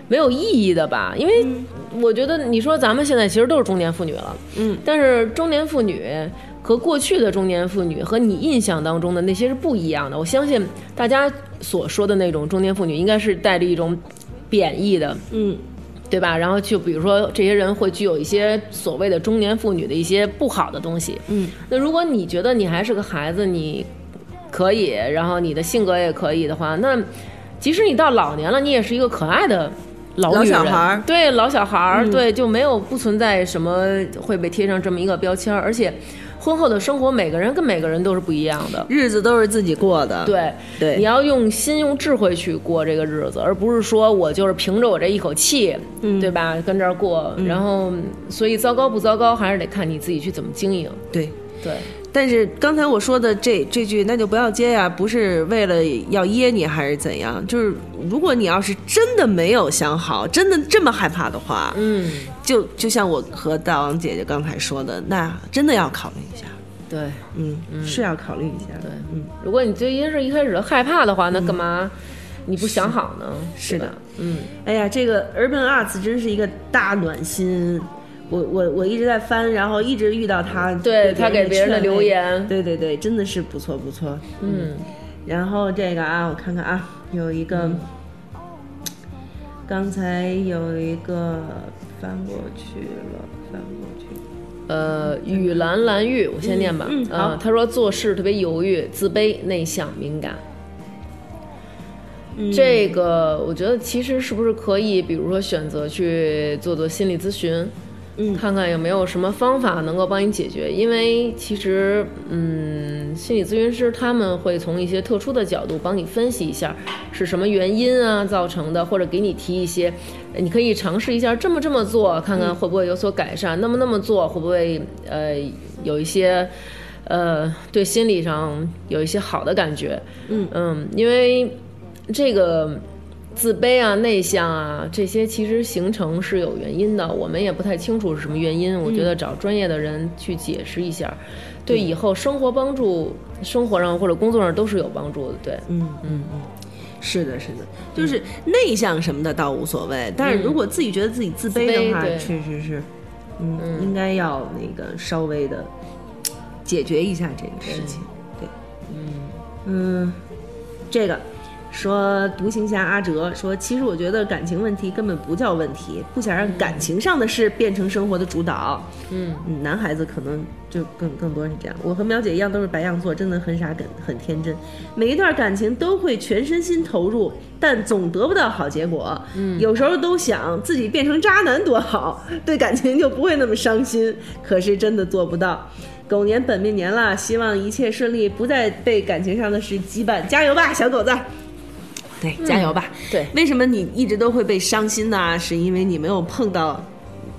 没有意义的吧，因为我觉得你说咱们现在其实都是中年妇女了，嗯，但是中年妇女和过去的中年妇女和你印象当中的那些是不一样的。我相信大家所说的那种中年妇女，应该是带着一种贬义的，嗯，对吧？然后就比如说这些人会具有一些所谓的中年妇女的一些不好的东西，嗯，那如果你觉得你还是个孩子，你可以，然后你的性格也可以的话，那即使你到老年了，你也是一个可爱的。老小孩儿对老小孩儿、嗯对就没有不存在什么会被贴上这么一个标签儿，而且婚后的生活每个人跟每个人都是不一样的。日子都是自己过的。对对你要用心用智慧去过这个日子，而不是说我就是凭着我这一口气，嗯对吧？跟这儿过，然后所以糟糕不糟糕，还是得看你自己去怎么经营。对对，但是刚才我说的这这句，那就不要接呀，不是为了要噎你还是怎样？就是如果你要是真的没有想好，真的这么害怕的话，嗯，就就像我和大王姐姐刚才说的，那真的要考虑一下。对嗯，是要考虑一下。对嗯，如果你最一是一开始害怕的话，那干嘛你不想好呢？是的，嗯，哎呀，这个 Urban Arts 真是一个大暖心。我我我一直在翻，然后一直遇到他对他给别人的留言对对对，真的是不错不错。嗯，然后这个啊，我看看啊，有一个，刚才有一个翻过去了，翻过去。呃，雨兰兰玉，我先念吧。嗯嗯好他说做事特别犹豫、自卑、内向、敏感。嗯这个我觉得其实是不是可以，比如说选择去做做心理咨询，嗯看看有没有什么方法能够帮你解决。因为其实，嗯，心理咨询师他们会从一些特殊的角度帮你分析一下是什么原因啊造成的，或者给你提一些，你可以尝试一下这么这么做，看看会不会有所改善。那么那么做会不会呃有一些呃对心理上有一些好的感觉？嗯嗯，因为这个自卑啊、内向啊这些其实形成是有原因的，我们也不太清楚是什么原因。我觉得找专业的人去解释一下，对以后生活帮助、生活上或者工作上都是有帮助的。对，嗯嗯嗯，是的，是的，就是内向什么的倒无所谓，但是如果自己觉得自己自卑的话，确实是，嗯，应该要那个稍微的解决一下这个事情。对，嗯嗯这个。说独行侠阿哲说，其实我觉得感情问题根本不叫问题，不想让感情上的事变成生活的主导。嗯嗯，男孩子可能就更更多是这样。我和苗姐一样都是白羊座，真的很傻很很天真，每一段感情都会全身心投入，但总得不到好结果。嗯，有时候都想自己变成渣男多好，对感情就不会那么伤心。可是真的做不到。狗年本命年了，希望一切顺利，不再被感情上的事羁绊。加油吧，小狗子！对，加油吧。对为什么你一直都会被伤心呢？是因为你没有碰到，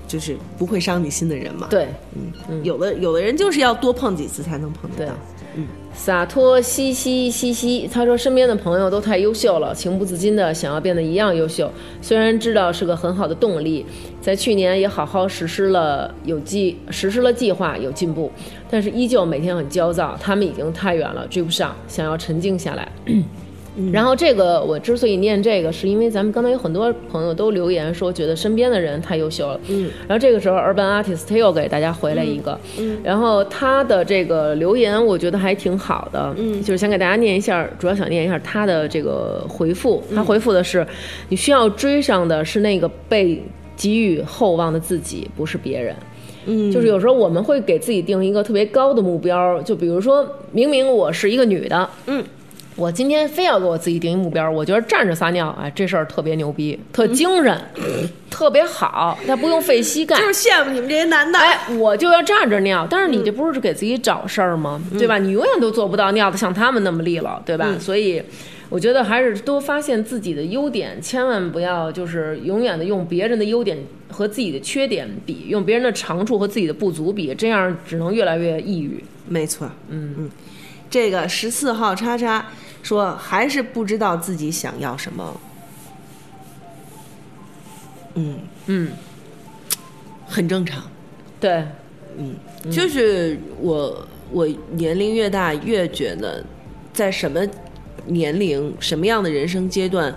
就是不会伤你心的人嘛。对，嗯，嗯有的有的人就是要多碰几次才能碰得对到。洒脱嘻嘻嘻嘻，他说身边的朋友都太优秀了，情不自禁的想要变得一样优秀。虽然知道是个很好的动力，在去年也好好实施了有计实施了计划，有进步，但是依旧每天很焦躁。他们已经太远了，追不上，想要沉静下来。然后这个我之所以念这个，是因为咱们刚才有很多朋友都留言说觉得身边的人太优秀了。嗯，然后这个时候 Urban Artist 他又给大家回来一个，嗯，然后他的这个留言我觉得还挺好的，嗯，就是想给大家念一下，主要想念一下他的这个回复。他回复的是，你需要追上的是那个被给予厚望的自己，不是别人。嗯，就是有时候我们会给自己定一个特别高的目标，就比如说明明我是一个女的，嗯，我今天非要给我自己定一目标，我觉得站着撒尿，哎，这事儿特别牛逼，特精神，特别好，他不用费膝盖。就是羡慕你们这些男的。哎，我就要站着尿，但是你这不是给自己找事儿吗？对吧？你永远都做不到尿的像他们那么利落，对吧？所以，我觉得还是多发现自己的优点，千万不要就是永远的用别人的优点和自己的缺点比，用别人的长处和自己的不足比，这样只能越来越抑郁。没错，嗯嗯，这个十四号叉叉说还是不知道自己想要什么。嗯，嗯，很正常。对，嗯。就是我我年龄越大，越觉得在什么年龄、什么样的人生阶段，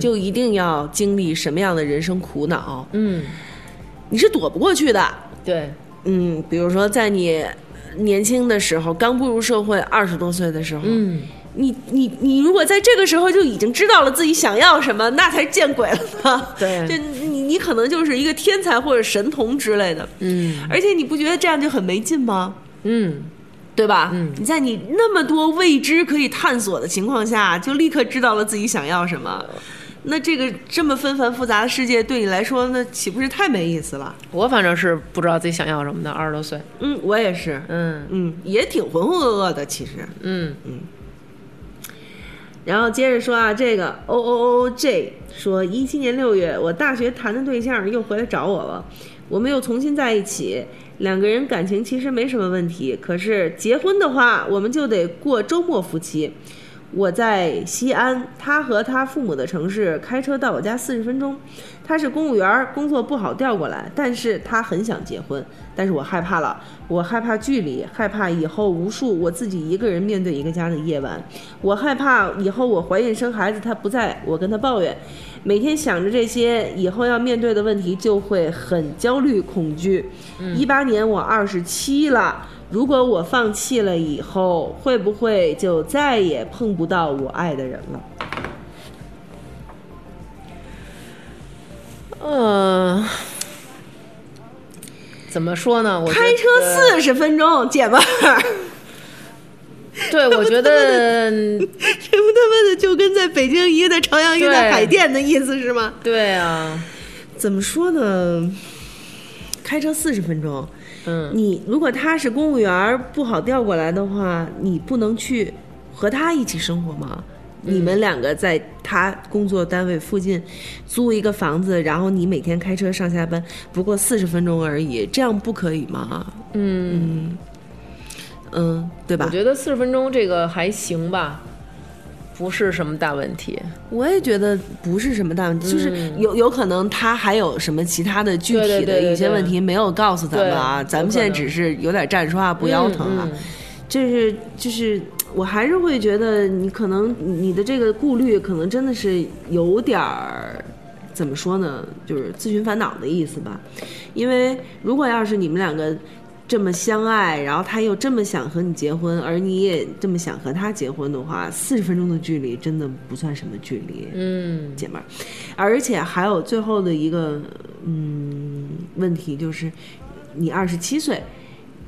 就一定要经历什么样的人生苦恼，嗯，你是躲不过去的。对，嗯，比如说在你年轻的时候，刚步入社会，二十多岁的时候，嗯，你你你如果在这个时候就已经知道了自己想要什么，那才见鬼了呢。对就你你可能就是一个天才或者神童之类的。嗯而且你不觉得这样就很没劲吗？嗯，对吧？嗯你在你那么多未知可以探索的情况下，就立刻知道了自己想要什么，那这个这么纷繁复杂的世界对你来说，那岂不是太没意思了？我反正是不知道自己想要什么的，二十多岁，嗯，我也是，嗯嗯，也挺浑浑噩噩的，其实。嗯然后接着说啊，这个 O O O J 说，一七年六月，我大学谈的对象又回来找我了，我们又重新在一起，两个人感情其实没什么问题，可是结婚的话，我们就得过周末夫妻。我在西安，他和他父母的城市开车到我家四十分钟。他是公务员，工作不好调过来，但是他很想结婚，但是我害怕了，我害怕距离，害怕以后无数我自己一个人面对一个家的夜晚，我害怕以后我怀孕生孩子他不在，我跟他抱怨，每天想着这些以后要面对的问题，就会很焦虑恐惧。一八年我二十七了。如果我放弃了以后，会不会就再也碰不到我爱的人了？嗯，怎么说呢？我开车四十分钟，姐们儿，对，我觉得这不他妈的就跟在北京一个在朝阳一个在海淀的意思是吗？对啊，怎么说呢？开车四十分钟。嗯，你如果他是公务员，不好调过来的话，你不能去和他一起生活吗？你们两个在他工作单位附近租一个房子，然后你每天开车上下班，不过四十分钟而已，这样不可以吗？嗯嗯，对吧我？觉得四十分钟这个还行吧，不是什么大问题。我也觉得不是什么大问题，就是有有可能他还有什么其他的具体的一些问题没有告诉咱们啊，对咱们现在只是有点站着说话不腰疼啊。嗯就是就是，我还是会觉得你可能你的这个顾虑可能真的是有点儿。怎么说呢？就是自寻烦恼的意思吧。因为如果要是你们两个这么相爱，然后他又这么想和你结婚，而你也这么想和他结婚的话，四十分钟的距离真的不算什么距离。嗯，姐们儿，而且还有最后的一个嗯问题就是，你二十七岁，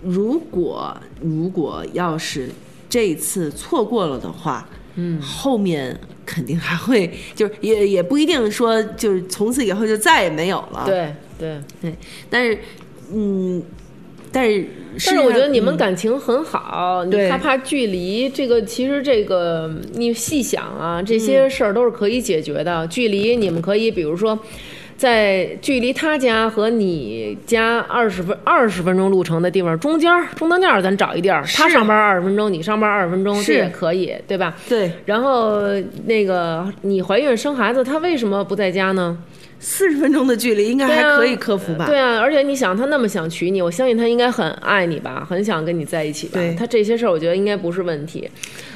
如果如果要是这一次错过了的话，嗯，后面肯定还会，就是也也不一定说就是从此以后就再也没有了，对对。对，但是嗯，但是但是我觉得你们嗯感情很好，你对害怕距离，这个其实这个你细想啊，这些嗯事儿都是可以解决的。距离你们可以，比如说。在距离他家和你家二十分二十分钟路程的地方中间儿中当间儿，咱找一地儿。他上班二十分钟，你上班二十分钟，这是也可以，对吧？对然后那个你怀孕生孩子，他为什么不在家呢？四十分钟的距离应该还可以克服吧？对啊，而且你想，他那么想娶你，我相信他应该很爱你吧，很想跟你在一起吧对。他这些事儿，我觉得应该不是问题。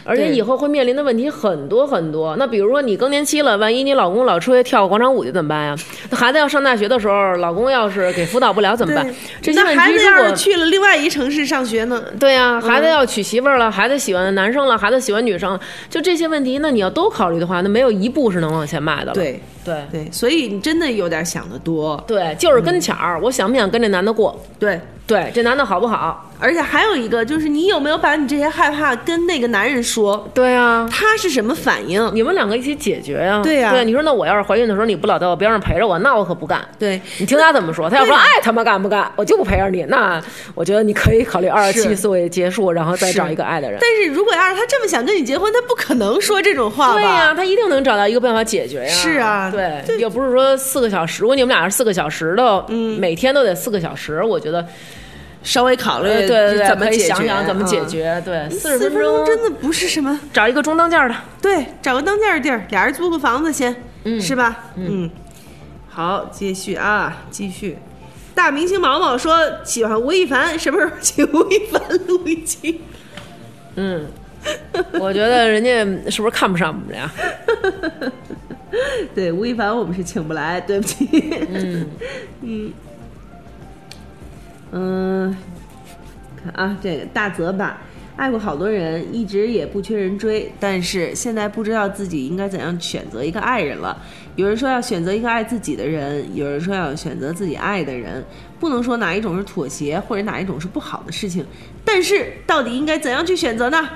而且以后会面临的问题很多很多。那比如说你更年期了，万一你老公老出去跳广场舞去怎么办呀？那孩子要上大学的时候，老公要是给辅导不了怎么办对？这些问那孩子要是题如果去了另外一城市上学呢？对呀、孩子要娶媳妇儿了，孩子喜欢男生了，孩子喜欢女生了，就这些问题，那你要都考虑的话，那没有一步是能往前迈的了。对对对，所以你真的有点想得多。对，就是跟前儿，我想不想跟这男的过？对，对，这男的好不好？而且还有一个就是，你有没有把你这些害怕跟那个男人说？对啊，他是什么反应？你们两个一起解决呀、对呀对，你说那我要是怀孕的时候你不老在我边上陪着我，那我可不干。对，你听他怎么说？他要说爱他妈干不干，我就不陪着你。那我觉得你可以考虑二十七是岁结束，然后再找一个爱的人。但是如果要是他这么想跟你结婚，他不可能说这种话吧？对呀、他一定能找到一个办法解决呀。是啊对，又不是说四个小时。如果你们俩是四个小时的，嗯，每天都得四个小时，我觉得，稍微考虑呃，对对对，怎么解决，想想怎么解嗯。决。对，四十分钟真的不是什么，找一个中当间的。对，找个当间儿地儿，俩人租个房子先，是吧？嗯，好，继续啊，继续。大明星毛毛说喜欢吴亦凡，什么时候请吴亦凡录一期？嗯，我觉得人家是不是看不上我们俩？对，吴亦凡我们是请不来，对不起。嗯 嗯嗯，看啊，这个大泽吧，爱过好多人，一直也不缺人追，但是现在不知道自己应该怎样选择一个爱人了。有人说要选择一个爱自己的人，有人说要选择自己爱的人，不能说哪一种是妥协，或者哪一种是不好的事情，但是到底应该怎样去选择呢？（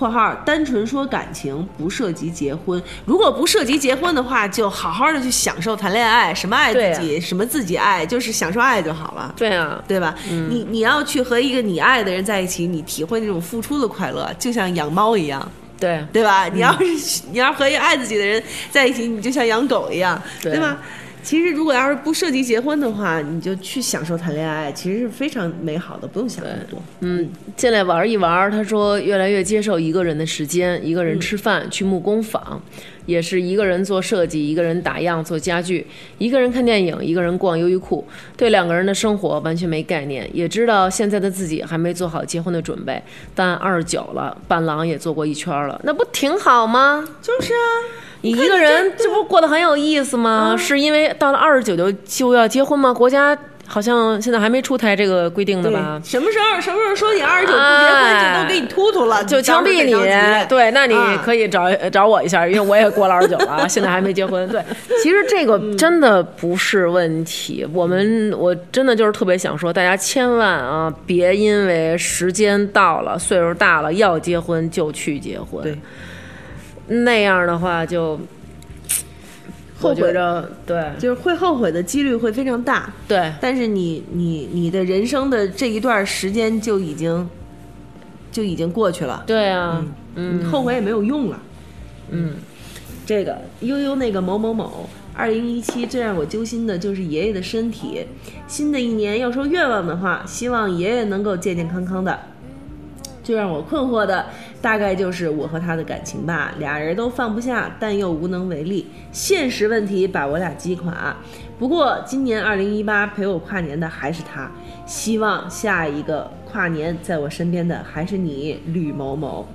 括号单纯说感情，不涉及结婚。如果不涉及结婚的话，就好好的去享受谈恋爱，什么爱自己，什么自己爱，就是享受爱就好了。对啊，对吧？你你要去和一个你爱的人在一起，你体会那种付出的快乐，就像养猫一样，对对吧？你要是 你要和一个爱自己的人在一起，你就像养狗一样，对对吧？其实如果要是不涉及结婚的话，你就去享受谈恋爱，其实是非常美好的，不用想那么多。嗯，进来玩一玩。他说越来越接受一个人的时间，一个人吃饭，去木工坊，也是一个人做设计，一个人打样做家具，一个人看电影，一个人逛优衣库，对两个人的生活完全没概念，也知道现在的自己还没做好结婚的准备，但二十九了，伴郎也做过一圈了，那不挺好吗？就是啊，你一个人，这不过得很有意思吗？是因为到了二十九就就要结婚吗？国家好像现在还没出台这个规定的吧？什么时候什么时候说你二十九不结婚，哎就都给你突突了，就枪毙你，对，那你可以。以找找我一下，因为我也过了二十九了，现在还没结婚。对，其实这个真的不是问题。我们我真的就是特别想说，大家千万啊，别因为时间到了，岁数大了要结婚就去结婚，那样的话就后悔着对就是会后悔的几率会非常大。对但是你你你的人生的这一段时间就已经就已经过去了，对啊，嗯后悔也没有用了。嗯，这个悠悠那个某某某，二零一七最让我揪心的就是爷爷的身体。新的一年要说愿望的话，希望爷爷能够健健康康的。最让我困惑的，大概就是我和他的感情吧，俩人都放不下，但又无能为力，现实问题把我俩击垮。不过今年二零一八陪我跨年的还是他，希望下一个跨年在我身边的还是你，吕某某。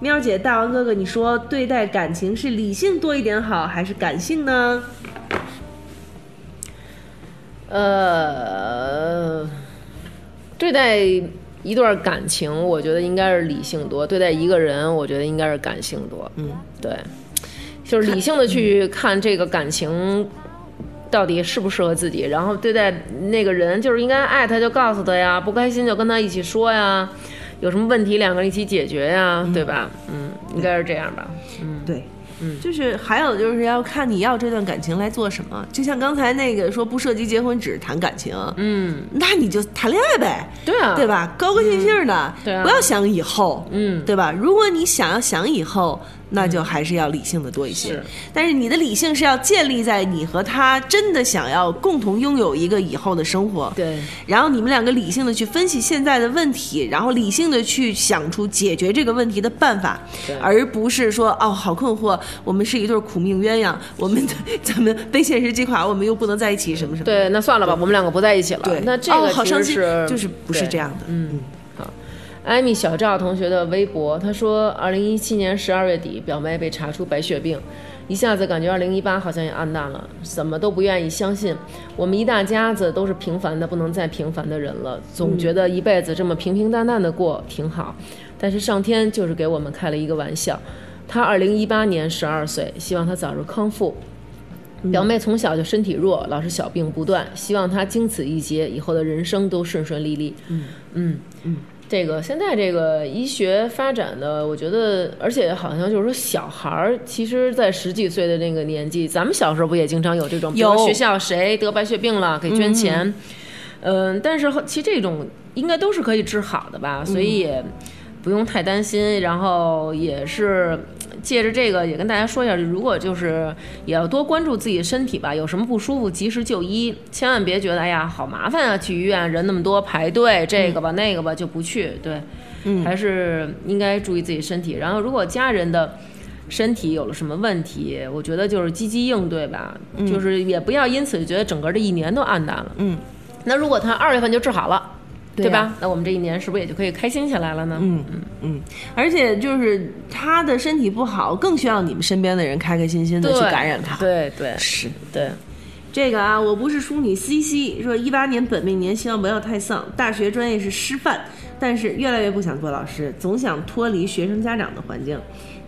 喵姐，大王哥哥，你说对待感情是理性多一点好，还是感性呢？呃，对待一段感情，我觉得应该是理性多；对待一个人，我觉得应该是感性多。嗯，对，就是理性的去看这个感情到底适不适合自己，然后对待那个人，就是应该爱他就告诉他呀，不开心就跟他一起说呀，有什么问题两个人一起解决呀，对吧？嗯，应该是这样吧。嗯，对，嗯，就是还有就是要看你要这段感情来做什么。就像刚才那个说不涉及结婚，只是谈感情，嗯，那你就谈恋爱呗，对啊，对？吧？高高兴兴的，对啊不要想以后，嗯，对吧？如果你想要想以后，那就还是要理性的多一些。是但是你的理性是要建立在你和他真的想要共同拥有一个以后的生活，对，然后你们两个理性的去分析现在的问题，然后理性的去想出解决这个问题的办法，而不是说哦好困惑，我们是一对苦命鸳鸯，我们怎么被现实击垮，我们又不能在一起，什么什么。对，那算了吧，我们两个不在一起了。对，那这哦个哦好伤心，就是不是这样的。嗯，好。艾米小赵同学的微博，他说，二零一七年十二月底，表妹被查出白血病，一下子感觉二零一八好像也暗淡了，怎么都不愿意相信。我们一大家子都是平凡的不能再平凡的人了，总觉得一辈子这么平平淡淡的过挺好，但是上天就是给我们开了一个玩笑。他二零一八年十二岁，希望他早日康复。表妹从小就身体弱，老是小病不断，希望她经此一劫，以后的人生都顺顺利利。嗯嗯嗯，这个现在这个医学发展的，我觉得，而且好像就是说，小孩儿其实，在十几岁的那个年纪，咱们小时候不也经常有这种，比如说有学校谁得白血病了，给捐钱。嗯、但是后其实这种应该都是可以治好的吧，所以也不用太担心。然后也是借着这个也跟大家说一下，如果就是也要多关注自己的身体吧，有什么不舒服及时就医，千万别觉得哎呀好麻烦啊，去医院人那么多排队，这个吧、那个吧就不去。对，还是应该注意自己身体。然后如果家人的。身体有了什么问题，我觉得就是积极应对吧，就是也不要因此觉得整个这一年都暗淡了。嗯，那如果他二月份就治好了，对对吧？那我们这一年是不是也就可以开心起来了呢？嗯嗯嗯，而且就是他的身体不好，更需要你们身边的人开开心心的，去感染他。对对是对，这个啊，我不是淑女 C C 说一八年本命年，希望不要太丧。大学专业是师范，但是越来越不想做老师，总想脱离学生家长的环境。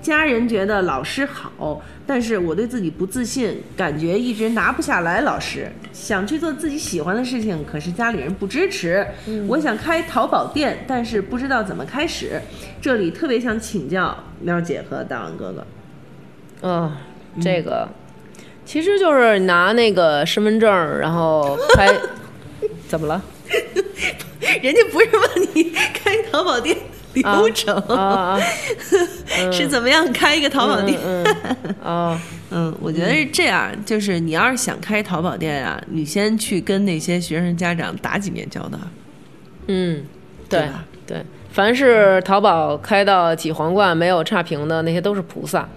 家人觉得老师好，但是我对自己不自信，感觉一直拿不下来老师。想去做自己喜欢的事情，可是家里人不支持。我想开淘宝店，但是不知道怎么开始。这里特别想请教喵姐和大王哥哥。嗯，这个其实就是拿那个身份证，然后拍，怎么了？人家不是问你开淘宝店流程。啊啊，是怎么样开一个淘宝店？嗯嗯 哦，嗯，我觉得是这样，就是你要是想开淘宝店啊，你先去跟那些学生家长打几面交道。嗯，对对，凡是淘宝开到几皇冠没有差评的那些都是菩萨。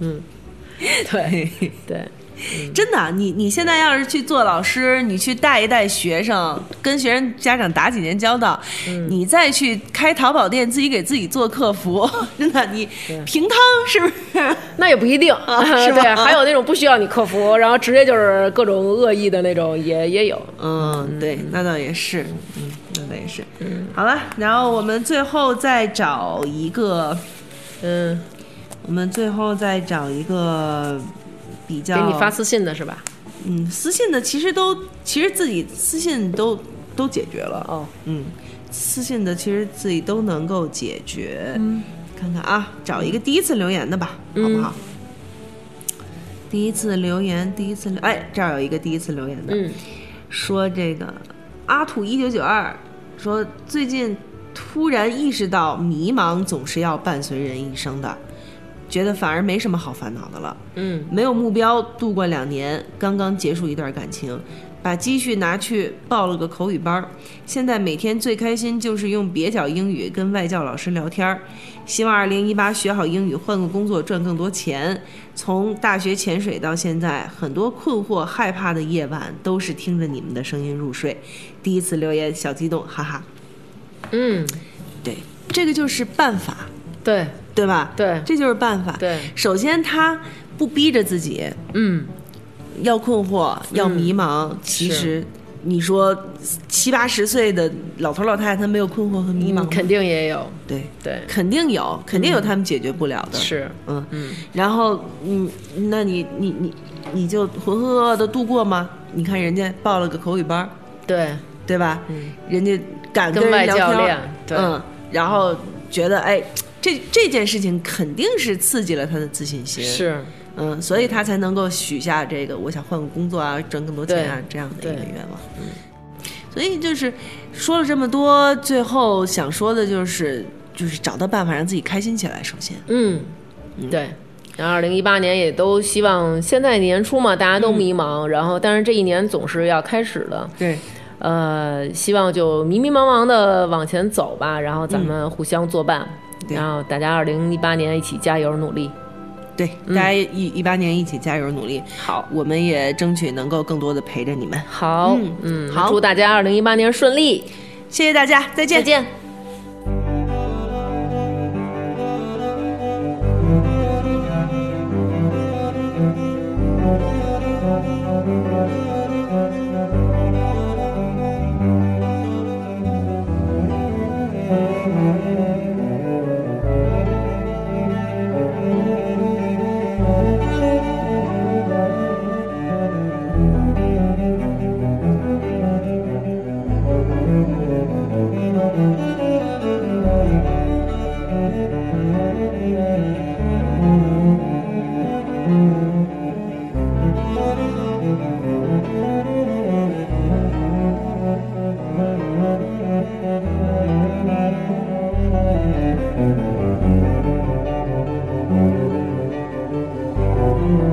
嗯，对 对，真的，你你现在要是去做老师，你去带一带学生，跟学生家长打几年交道，你再去开淘宝店，自己给自己做客服，真的，你平汤是不是？那也不一定，是吧？对，还有那种不需要你客服，然后直接就是各种恶意的那种，也也有。嗯，对，那倒也是，嗯，那倒也是。嗯，好了，然后我们最后再找一个，嗯，我们最后再找一个比较给你发私信的是吧？嗯，私信的其实都其实自己私信都都解决了。哦，嗯，私信的其实自己都能够解决。嗯，看看啊，找一个第一次留言的吧，好不好？第一次留言，第一次留，哎，这儿有一个第一次留言的，嗯说这个阿土一九九二说最近突然意识到迷茫总是要伴随人一生的，觉得反而没什么好烦恼的了。嗯没有目标，度过两年，刚刚结束一段感情，把积蓄拿去报了个口语班儿。现在每天最开心就是用蹩脚英语跟外教老师聊天儿。希望二零一八学好英语，换个工作赚更多钱。从大学潜水到现在，很多困惑、害怕的夜晚都是听着你们的声音入睡。第一次留言，小激动，哈哈。嗯，对，这个就是办法，对。对吧？对。这就是办法。对，首先他不逼着自己，嗯。要困惑，要迷茫。其实，你说七八十岁的老头老太太，他没有困惑和迷茫？嗯肯定也有，对，对，肯定有，肯定有他们解决不了的。，是，嗯。嗯然后，嗯，那你你你你就浑浑噩噩的度过吗？你看人家报了个口语班，对，对吧？嗯。人家敢跟人外教聊天儿。练对。嗯，然后觉得哎，这这件事情肯定是刺激了他的自信心。是，嗯，所以他才能够许下这个我想换个工作啊，赚更多钱啊这样的一个愿望。嗯，所以就是说了这么多，最后想说的就是就是找到办法让自己开心起来。首先，嗯，对。然后，二零一八年也都希望，现在年初嘛，大家都迷茫，然后，但是这一年总是要开始的，对，呃，希望就迷迷茫茫的往前走吧，然后咱们互相作伴，对然后大家二零一八年一起加油努力。对，大家一一八年一起加油努力，好，我们也争取能够更多的陪着你们。好，嗯嗯，好祝大家二零一八年顺利，谢谢大家，再见。再见。